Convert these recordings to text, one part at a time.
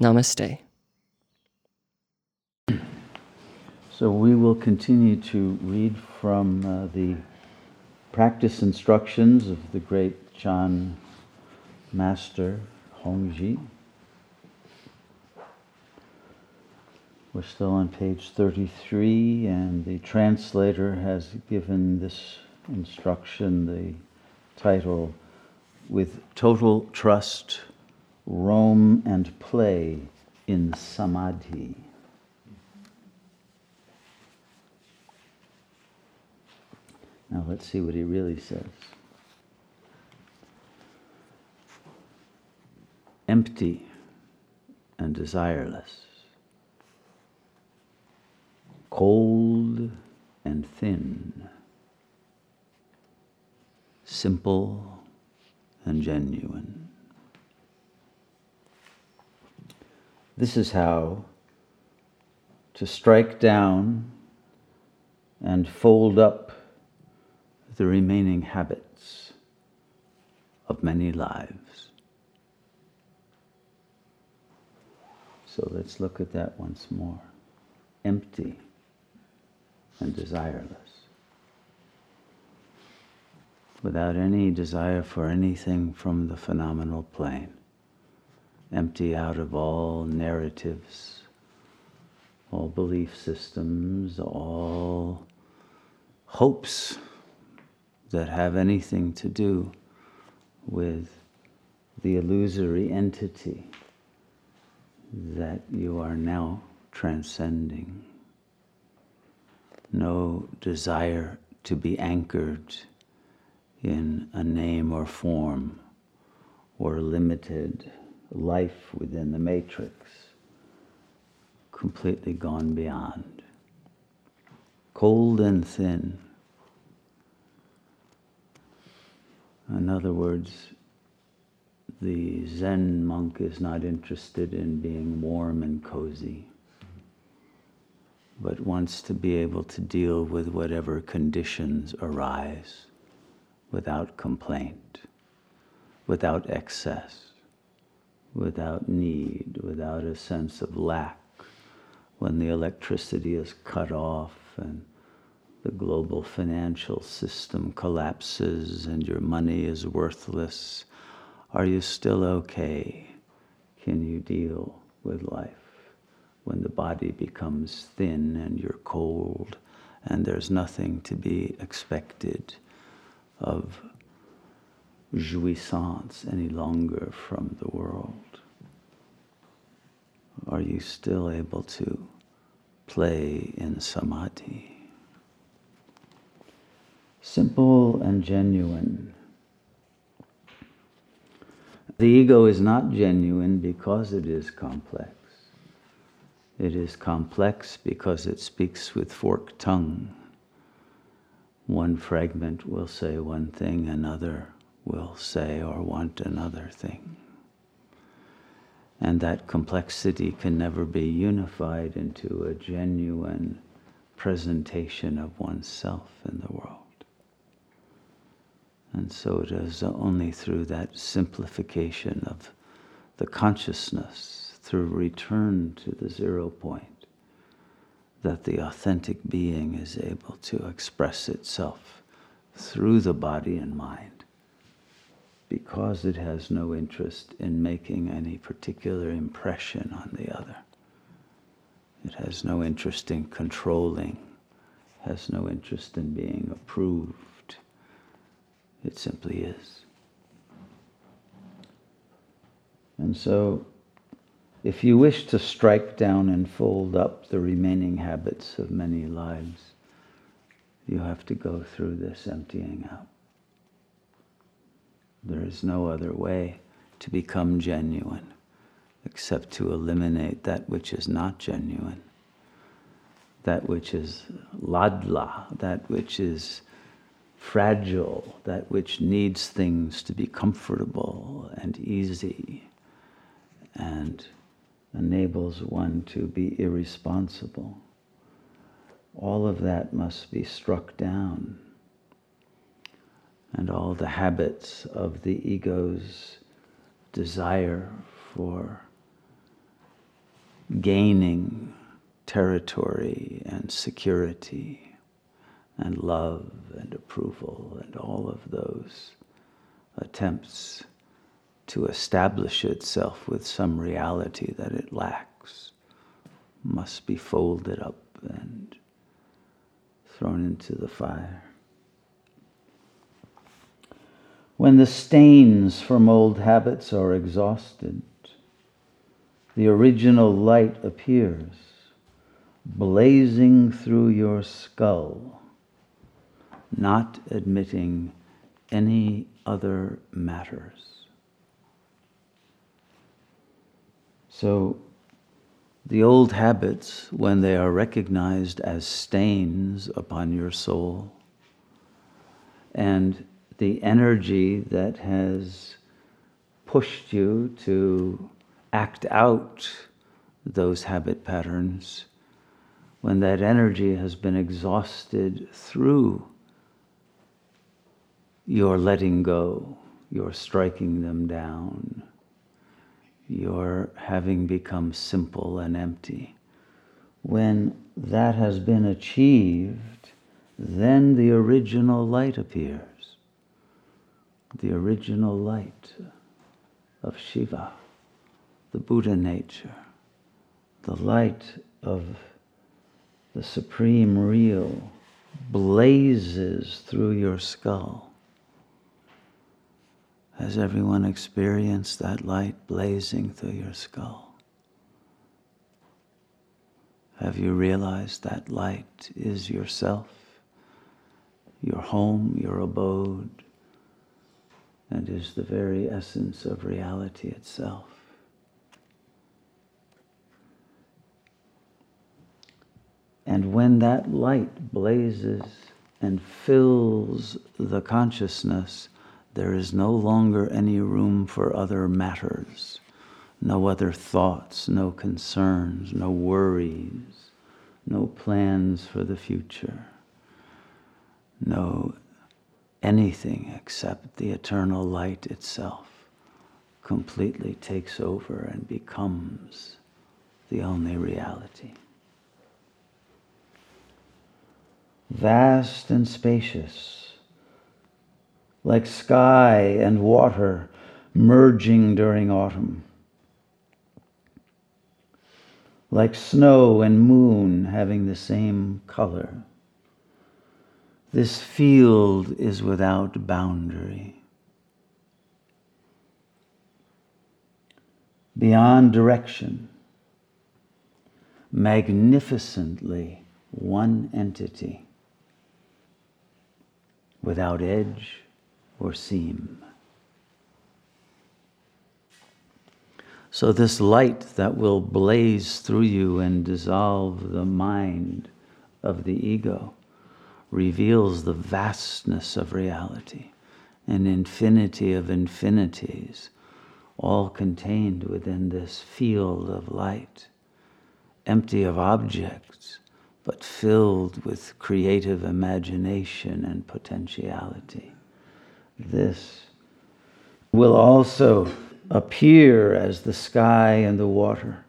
Namaste. So we will continue to read from uh, the practice instructions of the great Chan Master Hongji. We're still on page 33, and the translator has given this instruction the title With Total Trust, Roam and Play in Samadhi. Now let's see what he really says. Empty and desireless, cold and thin, simple and genuine. This is how to strike down and fold up the remaining habits of many lives. So let's look at that once more. Empty and desireless. Without any desire for anything from the phenomenal plane. Empty out of all narratives, all belief systems, all hopes that have anything to do with the illusory entity that you are now transcending. No desire to be anchored in a name or form or limited life within the matrix, completely gone beyond. Cold and thin In other words, the Zen monk is not interested in being warm and cozy, but wants to be able to deal with whatever conditions arise without complaint, without excess, without need, without a sense of lack. When the electricity is cut off and the global financial system collapses and your money is worthless, are you still okay? Can you deal with life when the body becomes thin and you're cold and there's nothing to be expected of jouissance any longer from the world? Are you still able to play in samadhi? simple and genuine. The ego is not genuine because it is complex. It is complex because it speaks with forked tongue. One fragment will say one thing, another will say or want another thing. And that complexity can never be unified into a genuine presentation of oneself in the world. And so it is only through that simplification of the consciousness, through return to the zero point, that the authentic being is able to express itself through the body and mind, because it has no interest in making any particular impression on the other. It has no interest in controlling, has no interest in being approved it simply is. And so, if you wish to strike down and fold up the remaining habits of many lives, you have to go through this emptying out. There is no other way to become genuine except to eliminate that which is not genuine, that which is ladla, that which is fragile, that which needs things to be comfortable and easy and enables one to be irresponsible. All of that must be struck down. And all the habits of the ego's desire for gaining territory and security and love and approval and all of those attempts to establish itself with some reality that it lacks must be folded up and thrown into the fire. When the stains from old habits are exhausted, the original light appears, blazing through your skull, not admitting any other matters. So, the old habits, when they are recognized as stains upon your soul, and the energy that has pushed you to act out those habit patterns, when that energy has been exhausted through your letting go, your striking them down, your having become simple and empty. When that has been achieved, then the original light appears. The original light of Shiva the Buddha nature, the light of the supreme real blazes through your skull. Has everyone experienced that light blazing through your skull? Have you realized that light is yourself, your home, your abode, and is the very essence of reality itself? And when that light blazes and fills the consciousness, there is no longer any room for other matters, no other thoughts, no concerns, no worries, no plans for the future, no anything except the eternal light itself completely takes over and becomes the only reality. vast and spacious, like sky and water merging during autumn, like snow and moon having the same color. This field is without boundary. Beyond direction, magnificently one entity without edge or seam. So, this light that will blaze through you and dissolve the mind of the ego reveals the vastness of reality, an infinity of infinities, all contained within this field of light, empty of objects, but filled with creative imagination and potentiality. This will also appear as the sky and the water,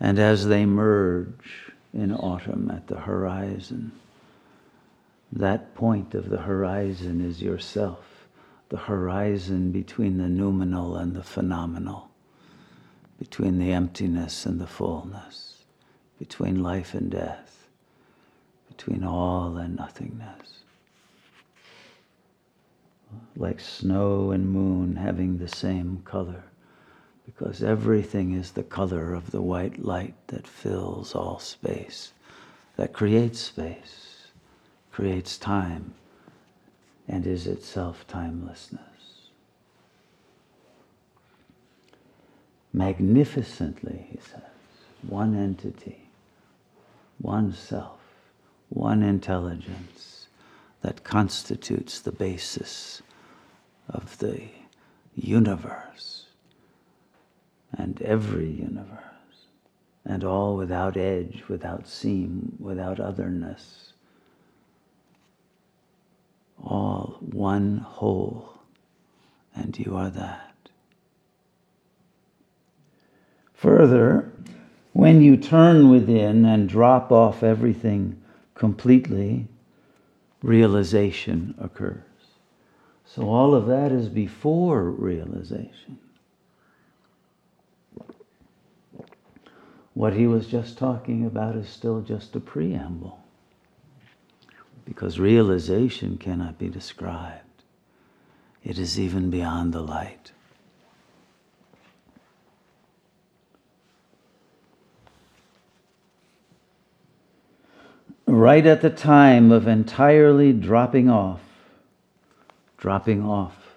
and as they merge in autumn at the horizon. That point of the horizon is yourself, the horizon between the noumenal and the phenomenal, between the emptiness and the fullness, between life and death. Between all and nothingness. Like snow and moon having the same color, because everything is the color of the white light that fills all space, that creates space, creates time, and is itself timelessness. magnificently, he says, one entity, one self, one intelligence that constitutes the basis of the universe and every universe, and all without edge, without seam, without otherness. All one whole, and you are that. Further, when you turn within and drop off everything completely, realization occurs. So all of that is before realization. What he was just talking about is still just a preamble. Because realization cannot be described, it is even beyond the light. right at the time of entirely dropping off, dropping off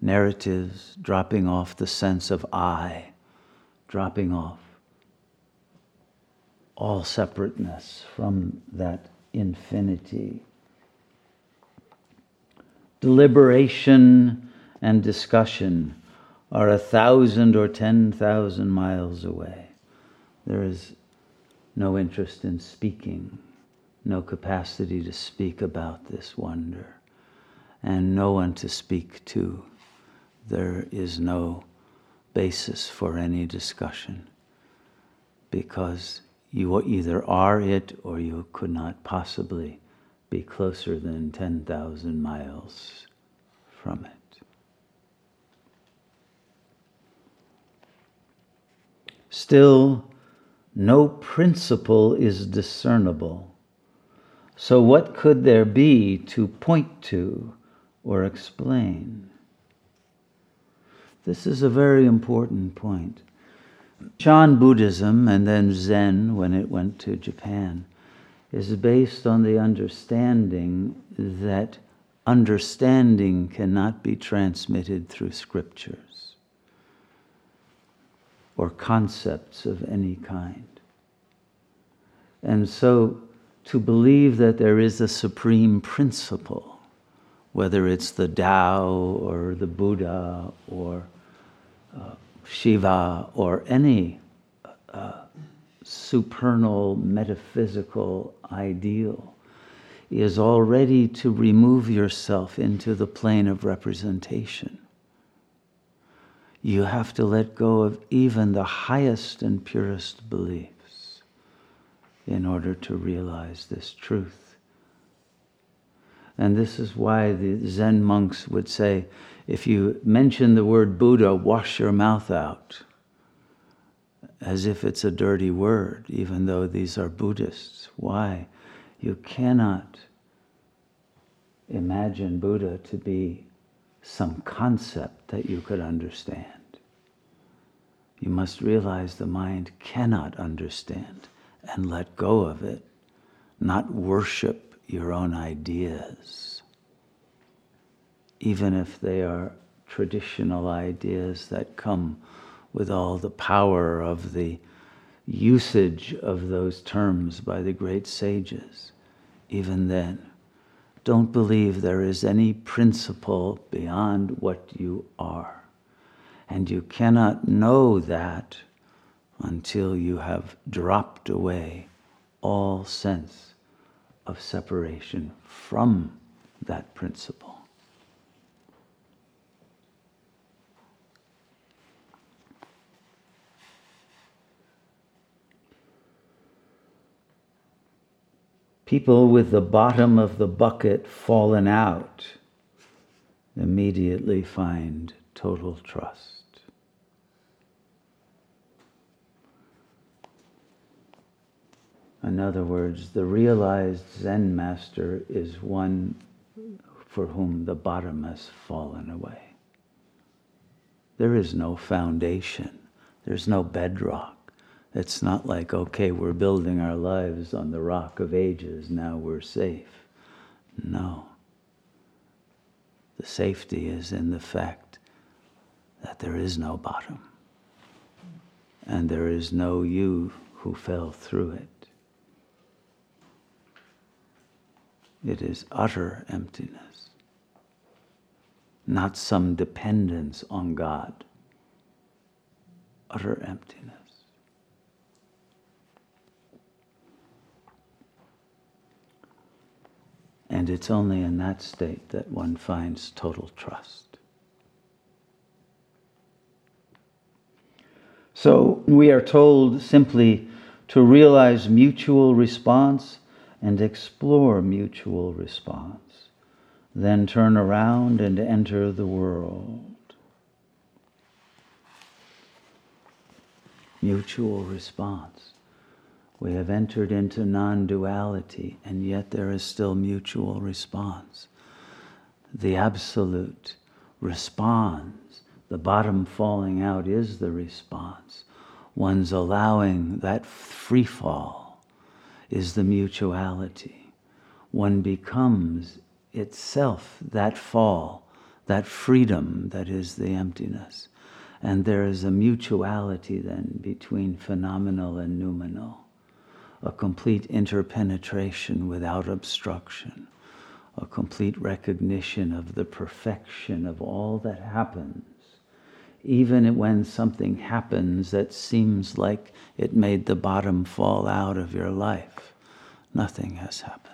narratives, dropping off the sense of I, dropping off all separateness from that infinity. Deliberation and discussion are a thousand or ten thousand miles away. There is no interest in speaking no capacity to speak about this wonder, and no one to speak to. There is no basis for any discussion because you either are it or you could not possibly be closer than 10,000 miles from it. Still, no principle is discernible so, what could there be to point to or explain? This is a very important point. Chan Buddhism and then Zen, when it went to Japan, is based on the understanding that understanding cannot be transmitted through scriptures or concepts of any kind. And so to believe that there is a supreme principle, whether it's the Tao or the Buddha or uh, Shiva or any uh, supernal metaphysical ideal, is already to remove yourself into the plane of representation. You have to let go of even the highest and purest beliefs in order to realize this truth. And this is why the Zen monks would say if you mention the word Buddha, wash your mouth out, as if it's a dirty word, even though these are Buddhists. Why? You cannot imagine Buddha to be some concept that you could understand. You must realize the mind cannot understand and let go of it, not worship your own ideas, even if they are traditional ideas that come with all the power of the usage of those terms by the great sages. Even then, don't believe there is any principle beyond what you are. And you cannot know that until you have dropped away all sense of separation from that principle. People with the bottom of the bucket fallen out immediately find total trust. In other words, the realized Zen master is one for whom the bottom has fallen away. There is no foundation, there's no bedrock. It's not like, okay, we're building our lives on the rock of ages, now we're safe. No. The safety is in the fact that there is no bottom. and there is no you who fell through it. It is utter emptiness, not some dependence on God. Utter emptiness. And it's only in that state that one finds total trust. So we are told simply to realize mutual response and explore mutual response. Then turn around and enter the world. Mutual response. We have entered into non duality, and yet there is still mutual response. The absolute responds. The bottom falling out is the response. One's allowing that free fall is the mutuality. One becomes itself that fall, that freedom that is the emptiness. And there is a mutuality then between phenomenal and noumenal a complete interpenetration without obstruction, a complete recognition of the perfection of all that happens, even when something happens that seems like it made the bottom fall out of your life. Nothing has happened.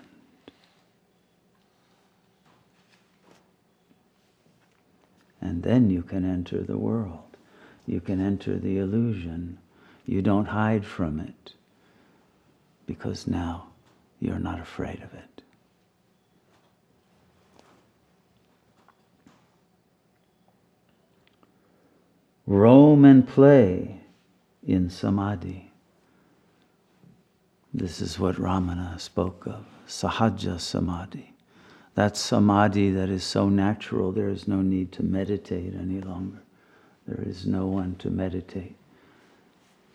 And then you can enter the world. You can enter the illusion. You don't hide from it because now you're not afraid of it. Roam and play in samadhi. This is what Ramana spoke of sahaja samadhi. That samadhi that is so natural, there is no need to meditate any longer. There is no one to meditate.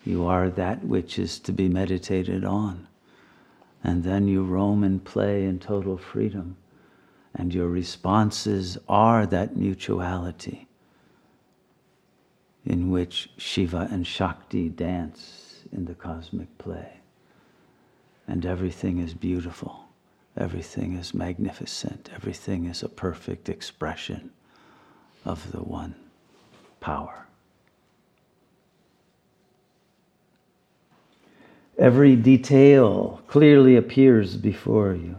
You are that which is to be meditated on. And then you roam and play in total freedom. And your responses are that mutuality in which Shiva and Shakti dance in the cosmic play. And everything is beautiful, everything is magnificent, everything is a perfect expression of the one power. Every detail clearly appears before you.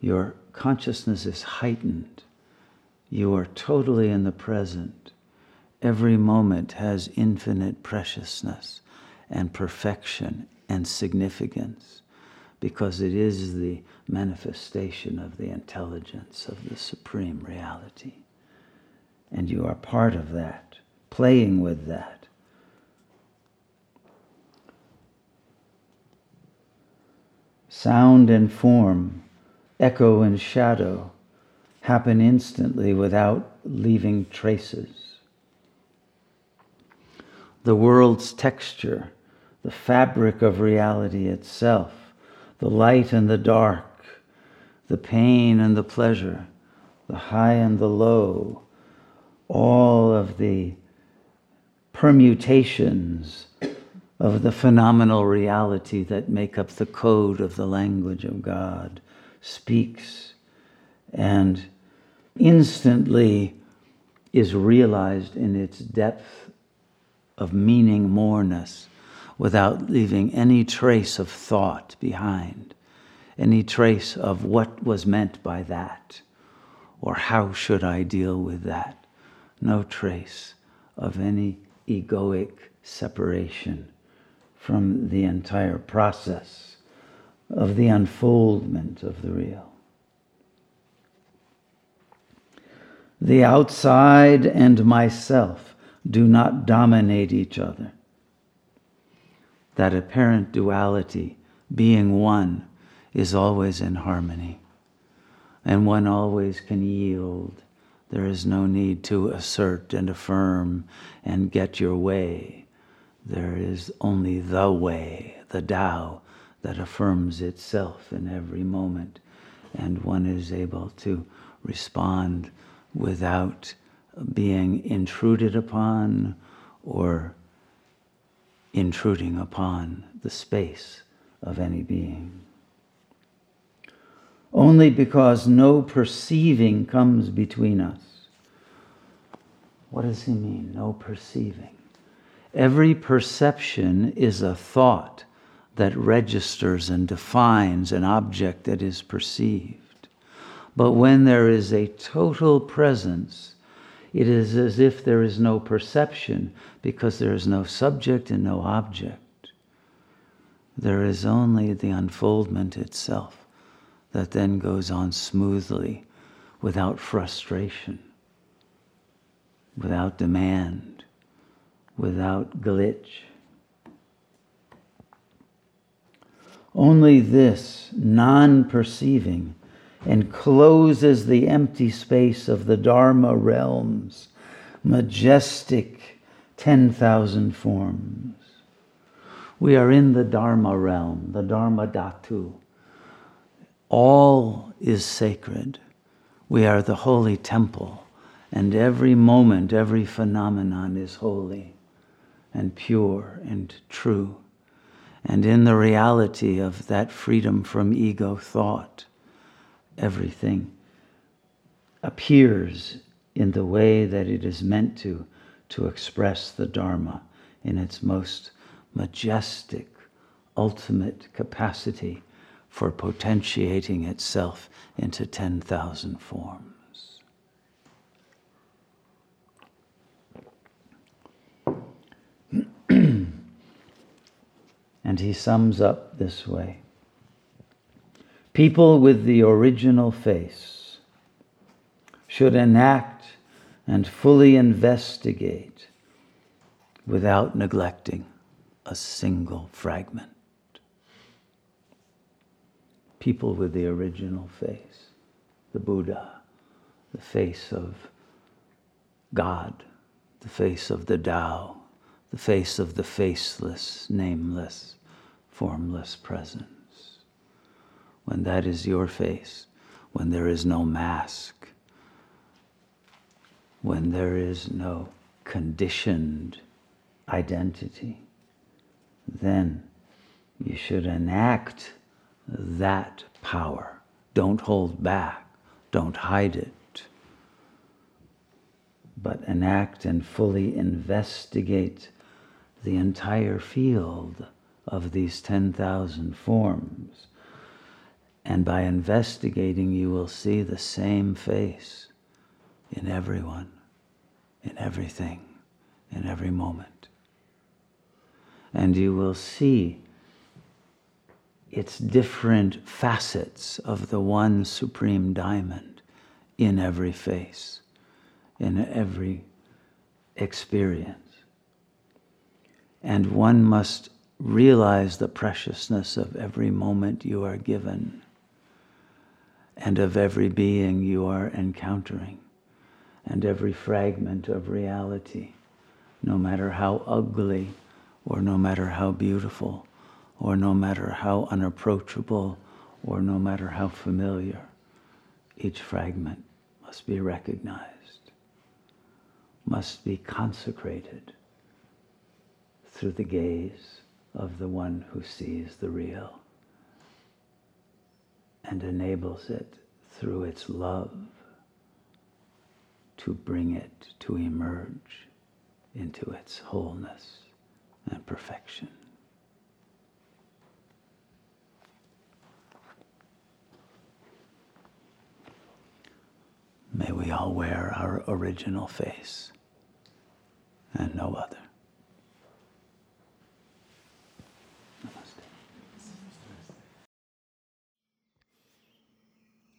Your consciousness is heightened. You are totally in the present. Every moment has infinite preciousness and perfection and significance because it is the manifestation of the intelligence of the supreme reality. And you are part of that, playing with that. Sound and form, echo and shadow happen instantly without leaving traces. The world's texture, the fabric of reality itself, the light and the dark, the pain and the pleasure, the high and the low, all of the permutations of the phenomenal reality that make up the code of the language of God speaks and instantly is realized in its depth of meaning moreness without leaving any trace of thought behind, any trace of what was meant by that, or how should I deal with that. No trace of any egoic separation from the entire process of the unfoldment of the real. The outside and myself do not dominate each other. That apparent duality, being one, is always in harmony, and one always can yield. There is no need to assert and affirm and get your way there is only the way, the Tao, that affirms itself in every moment, and one is able to respond without being intruded upon or intruding upon the space of any being. Only because no perceiving comes between us. What does he mean, no perceiving? Every perception is a thought that registers and defines an object that is perceived. But when there is a total presence, it is as if there is no perception because there is no subject and no object. There is only the unfoldment itself that then goes on smoothly without frustration, without demand, without glitch. Only this non perceiving encloses the empty space of the Dharma realms, majestic 10,000 forms. We are in the Dharma realm, the Dharma Dhatu. All is sacred. We are the holy temple, and every moment, every phenomenon is holy and pure and true. And in the reality of that freedom from ego thought, everything appears in the way that it is meant to, to express the Dharma in its most majestic, ultimate capacity for potentiating itself into 10,000 forms. and he sums up this way People with the original face should enact and fully investigate without neglecting a single fragment. People with the original face, the Buddha, the face of God, the face of the Tao, the face of the faceless, nameless, formless presence. When that is your face, when there is no mask, when there is no conditioned identity, then you should enact that power. Don't hold back, don't hide it, but enact and fully investigate the entire field of these 10,000 forms and by investigating, you will see the same face in everyone, in everything, in every moment. And you will see its different facets of the one supreme diamond in every face, in every experience. And one must realize the preciousness of every moment you are given and of every being you are encountering, and every fragment of reality, no matter how ugly, or no matter how beautiful, or no matter how unapproachable, or no matter how familiar, each fragment must be recognized, must be consecrated through the gaze of the one who sees the real and enables it through its love to bring it to emerge into its wholeness and perfection. May we all wear our original face and no other.